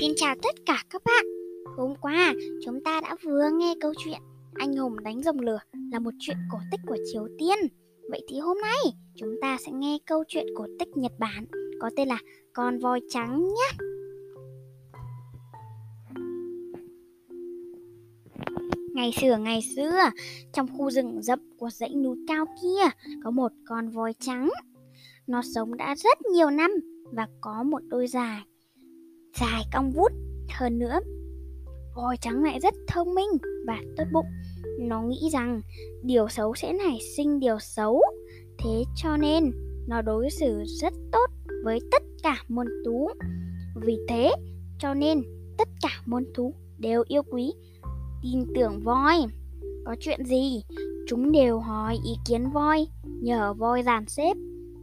Xin chào tất cả các bạn. Hôm qua chúng ta đã vừa nghe câu chuyện Anh hùng đánh rồng lửa là một chuyện cổ tích của Triều Tiên. Vậy thì hôm nay chúng ta sẽ nghe câu chuyện cổ tích Nhật Bản có tên là Con voi trắng nhé. Ngày xưa ngày xưa, trong khu rừng rậm của dãy núi cao kia có một con voi trắng. Nó sống đã rất nhiều năm và có một đôi dài dài cong vút. Hơn nữa voi trắng lại rất thông minh và tốt bụng. Nó nghĩ rằng điều xấu sẽ nảy sinh điều xấu. Thế cho nên, nó đối xử rất tốt với tất cả môn thú vì thế, cho nên tất cả môn thú đều yêu quý, tin tưởng voi. Có chuyện gì? Chúng đều hỏi ý kiến voi, nhờ voi dàn xếp.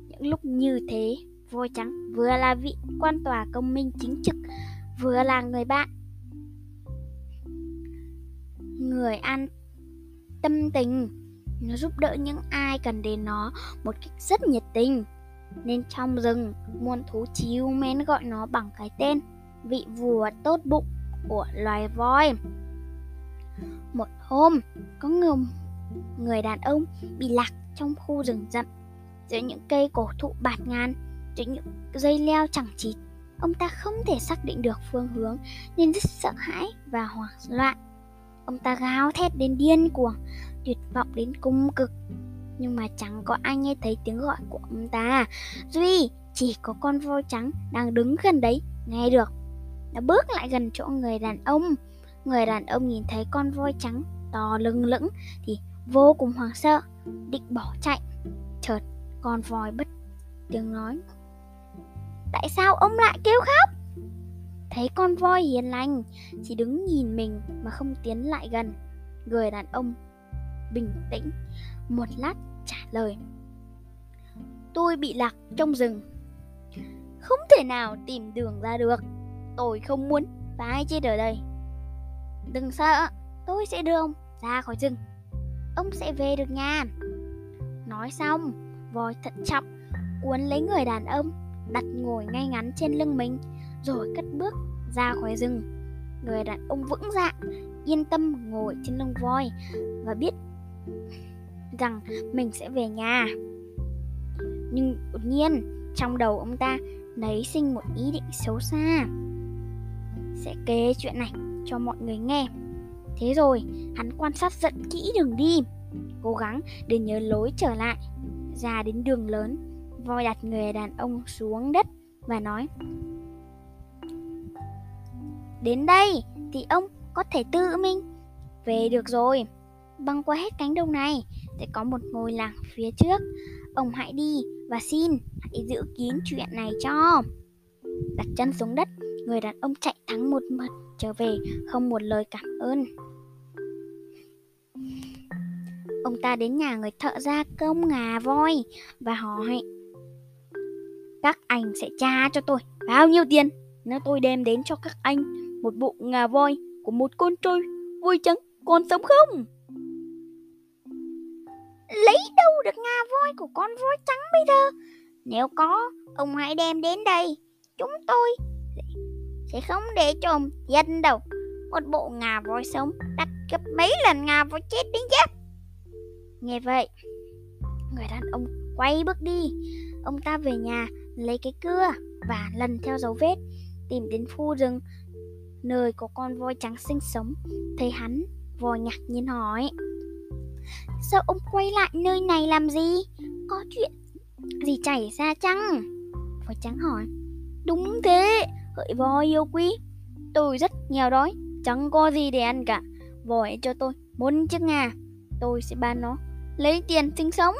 Những lúc như thế, voi trắng vừa là vị quan tòa công minh chính trực vừa là người bạn. Người an tâm tình nó giúp đỡ những ai cần đến nó một cách rất nhiệt tình. Nên trong rừng muôn thú chiêu mến gọi nó bằng cái tên vị vua tốt bụng của loài voi. Một hôm có người, người đàn ông bị lạc trong khu rừng rậm giữa những cây cổ thụ bạt ngàn trên những dây leo chẳng chịt. Ông ta không thể xác định được phương hướng, nên rất sợ hãi và hoảng loạn. Ông ta gào thét đến điên cuồng, tuyệt vọng đến cung cực. Nhưng mà chẳng có ai nghe thấy tiếng gọi của ông ta. Duy, chỉ có con voi trắng đang đứng gần đấy, nghe được. Nó bước lại gần chỗ người đàn ông. Người đàn ông nhìn thấy con voi trắng to lưng lững thì vô cùng hoảng sợ, định bỏ chạy. Chợt, con voi bất tiếng nói. Tại sao ông lại kêu khóc? Thấy con voi hiền lành, Chỉ đứng nhìn mình mà không tiến lại gần, Người đàn ông bình tĩnh, Một lát trả lời. Tôi bị lạc trong rừng. Không thể nào tìm đường ra được. Tôi không muốn phải chết ở đây Đừng sợ, Tôi sẽ đưa ông ra khỏi rừng. Ông sẽ về được nha Nói xong, Voi thận trọng Cuốn lấy người đàn ông đặt ngồi ngay ngắn trên lưng mình, rồi cất bước ra khỏi rừng. Người đàn ông vững dạ yên tâm ngồi trên lưng voi và biết rằng mình sẽ về nhà. Nhưng đột nhiên, trong đầu ông ta nảy sinh một ý định xấu xa. Sẽ kể chuyện này cho mọi người nghe. Thế rồi, hắn quan sát rất kỹ đường đi, cố gắng để nhớ lối trở lại ra đến đường lớn voi đặt người đàn ông xuống đất và nói, Đến đây thì ông có thể tự mình về được rồi. Băng qua hết cánh đồng này sẽ có một ngôi làng phía trước. Ông hãy đi và xin, hãy giữ kín chuyện này cho. Đặt chân xuống đất, Người đàn ông chạy thắng một mật trở về, không một lời cảm ơn. Ông ta đến nhà người thợ gia công ngà voi và hỏi các anh sẽ trả cho tôi bao nhiêu tiền nếu tôi đem đến cho các anh một bộ ngà voi của một con trôi voi trắng còn sống không? Lấy đâu được ngà voi của con voi trắng bây giờ? Nếu có, ông hãy đem đến đây. Chúng tôi sẽ không để cho ông dân đâu. Một bộ ngà voi sống đắt gấp mấy lần ngà voi chết đến chết Nghe vậy, người đàn ông quay bước đi. Ông ta về nhà lấy cái cưa và lần theo dấu vết, tìm đến khu rừng, nơi có con voi trắng sinh sống. Thấy hắn voi ngạc nhiên hỏi. Sao ông quay lại nơi này làm gì? Có chuyện gì chảy ra chăng? Voi trắng hỏi. Đúng thế, hỡi voi yêu quý. Tôi rất nghèo đói, chẳng có gì để ăn cả. Voi cho tôi một chiếc ngà, tôi sẽ bán nó lấy tiền sinh sống.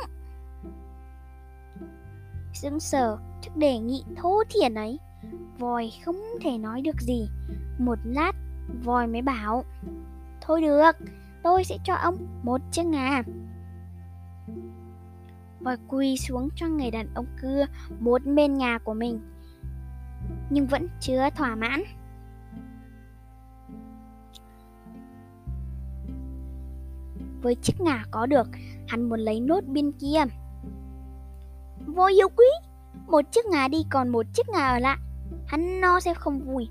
Sững sờ trước đề nghị thô thiển ấy. Voi không thể nói được gì. Một lát, voi mới bảo, thôi được, tôi sẽ cho ông một chiếc ngà. Voi quỳ xuống cho người đàn ông cưa một bên ngà của mình, nhưng vẫn chưa thỏa mãn. Với chiếc ngà có được, hắn muốn lấy nốt bên kia. Voi yêu quý một chiếc ngà đi còn một chiếc ngà ở lại hắn no sẽ không vui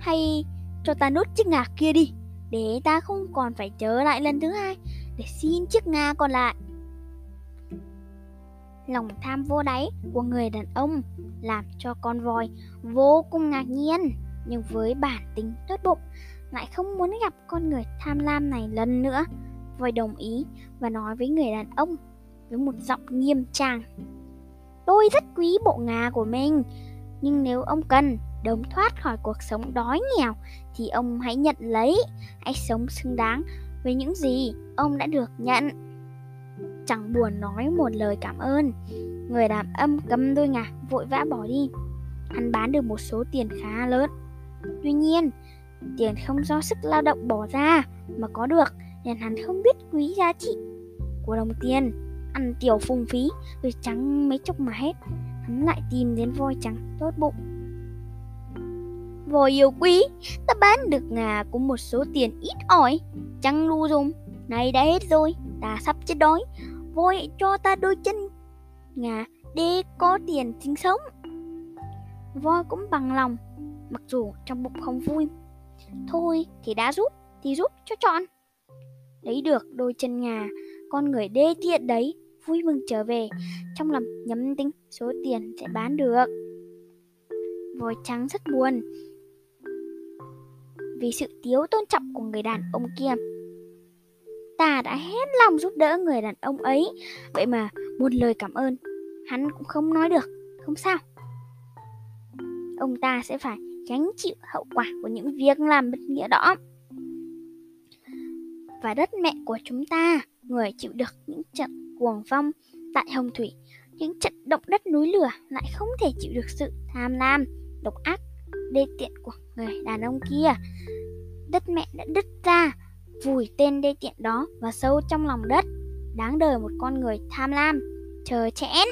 Hay cho ta nốt chiếc ngà kia đi, để ta không còn phải trở lại lần thứ hai để xin chiếc ngà còn lại. Lòng tham vô đáy của người đàn ông làm cho con voi vô cùng ngạc nhiên, nhưng với bản tính tốt bụng lại không muốn gặp con người tham lam này lần nữa. Voi đồng ý và nói với người đàn ông với một giọng nghiêm trang. Tôi rất quý bộ ngà của mình, nhưng nếu ông cần đống thoát khỏi cuộc sống đói nghèo thì ông hãy nhận lấy, hãy sống xứng đáng với những gì ông đã được nhận. Chẳng buồn nói một lời cảm ơn, người đàn âm cầm đôi ngà vội vã bỏ đi. Hắn bán được một số tiền khá lớn. Tuy nhiên, tiền không do sức lao động bỏ ra mà có được nên hắn không biết quý giá trị của đồng tiền ăn tiểu phung phí, rồi trắng mấy chốc mà hết. Hắn lại tìm đến voi trắng tốt bụng. Voi yêu quý, ta bán được ngà cũng một số tiền ít ỏi. Trắng lu dùng này đã hết rồi, ta sắp chết đói. Voi cho ta đôi chân, ngà để có tiền sinh sống. Voi cũng bằng lòng, mặc dù trong bụng không vui. Thôi, thì đã giúp, thì giúp cho chọn lấy được đôi chân ngà con người đê tiện đấy, vui mừng trở về. Trong lòng nhắm tính, số tiền sẽ bán được. Vòi trắng rất buồn. Vì sự thiếu tôn trọng của người đàn ông kia. Ta đã hết lòng giúp đỡ người đàn ông ấy. Vậy mà một lời cảm ơn, hắn cũng không nói được, không sao. Ông ta sẽ phải gánh chịu hậu quả của những việc làm bất nghĩa đó và đất mẹ của chúng ta, người chịu được những trận cuồng phong tại hồng thủy. Những trận động đất núi lửa lại không thể chịu được sự tham lam, độc ác, đê tiện của người đàn ông kia. Đất mẹ đã đứt ra, vùi tên đê tiện đó vào sâu trong lòng đất, đáng đời một con người tham lam chờ chẽn.